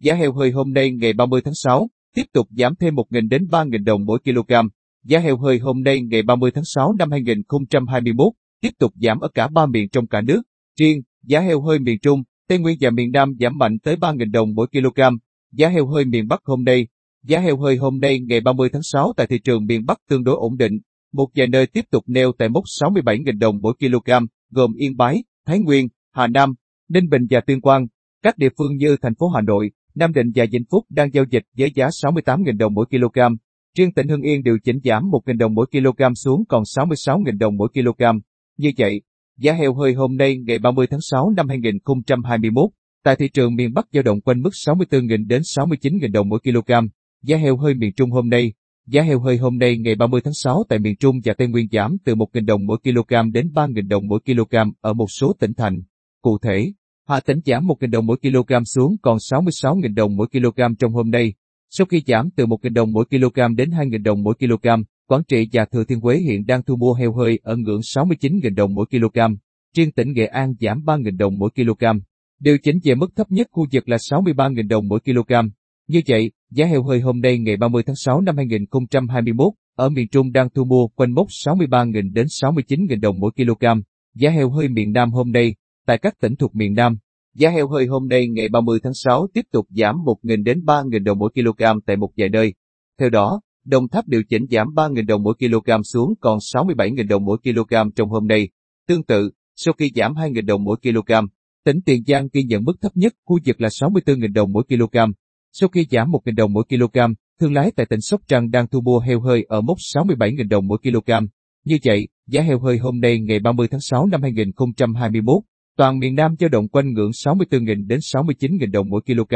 giá heo hơi hôm nay ngày 30 tháng 6 tiếp tục giảm thêm 1.000 đến 3.000 đồng mỗi kg. Giá heo hơi hôm nay ngày 30 tháng 6 năm 2021 tiếp tục giảm ở cả ba miền trong cả nước. Riêng, giá heo hơi miền Trung, Tây Nguyên và miền Nam giảm mạnh tới 3.000 đồng mỗi kg. Giá heo hơi miền Bắc hôm nay, giá heo hơi hôm nay ngày 30 tháng 6 tại thị trường miền Bắc tương đối ổn định. Một vài nơi tiếp tục neo tại mốc 67.000 đồng mỗi kg, gồm Yên Bái, Thái Nguyên, Hà Nam, Ninh Bình và Tuyên Quang. Các địa phương như thành phố Hà Nội, Nam Định và Vĩnh Phúc đang giao dịch với giá 68.000 đồng mỗi kg. Riêng tỉnh Hưng Yên điều chỉnh giảm 1.000 đồng mỗi kg xuống còn 66.000 đồng mỗi kg. Như vậy, giá heo hơi hôm nay ngày 30 tháng 6 năm 2021 tại thị trường miền Bắc dao động quanh mức 64.000 đến 69.000 đồng mỗi kg. Giá heo hơi miền Trung hôm nay, giá heo hơi hôm nay ngày 30 tháng 6 tại miền Trung và Tây Nguyên giảm từ 1.000 đồng mỗi kg đến 3.000 đồng mỗi kg ở một số tỉnh thành. Cụ thể, Hà Tĩnh giảm 1.000 đồng mỗi kg xuống còn 66.000 đồng mỗi kg trong hôm nay. Sau khi giảm từ 1.000 đồng mỗi kg đến 2.000 đồng mỗi kg, Quảng Trị và Thừa Thiên Huế hiện đang thu mua heo hơi ở ngưỡng 69.000 đồng mỗi kg. Riêng tỉnh Nghệ An giảm 3.000 đồng mỗi kg. Điều chỉnh về mức thấp nhất khu vực là 63.000 đồng mỗi kg. Như vậy, giá heo hơi hôm nay ngày 30 tháng 6 năm 2021 ở miền Trung đang thu mua quanh mốc 63.000 đến 69.000 đồng mỗi kg. Giá heo hơi miền Nam hôm nay tại các tỉnh thuộc miền Nam, giá heo hơi hôm nay ngày 30 tháng 6 tiếp tục giảm 1.000 đến 3.000 đồng mỗi kg tại một vài nơi. Theo đó, Đồng Tháp điều chỉnh giảm 3.000 đồng mỗi kg xuống còn 67.000 đồng mỗi kg trong hôm nay. Tương tự, sau khi giảm 2.000 đồng mỗi kg, tỉnh Tiền Giang ghi nhận mức thấp nhất khu vực là 64.000 đồng mỗi kg. Sau khi giảm 1.000 đồng mỗi kg, thương lái tại tỉnh Sóc Trăng đang thu mua heo hơi ở mốc 67.000 đồng mỗi kg. Như vậy, giá heo hơi hôm nay ngày 30 tháng 6 năm 2021 Toàn miền Nam dao động quanh ngưỡng 64.000 đến 69.000 đồng mỗi kg.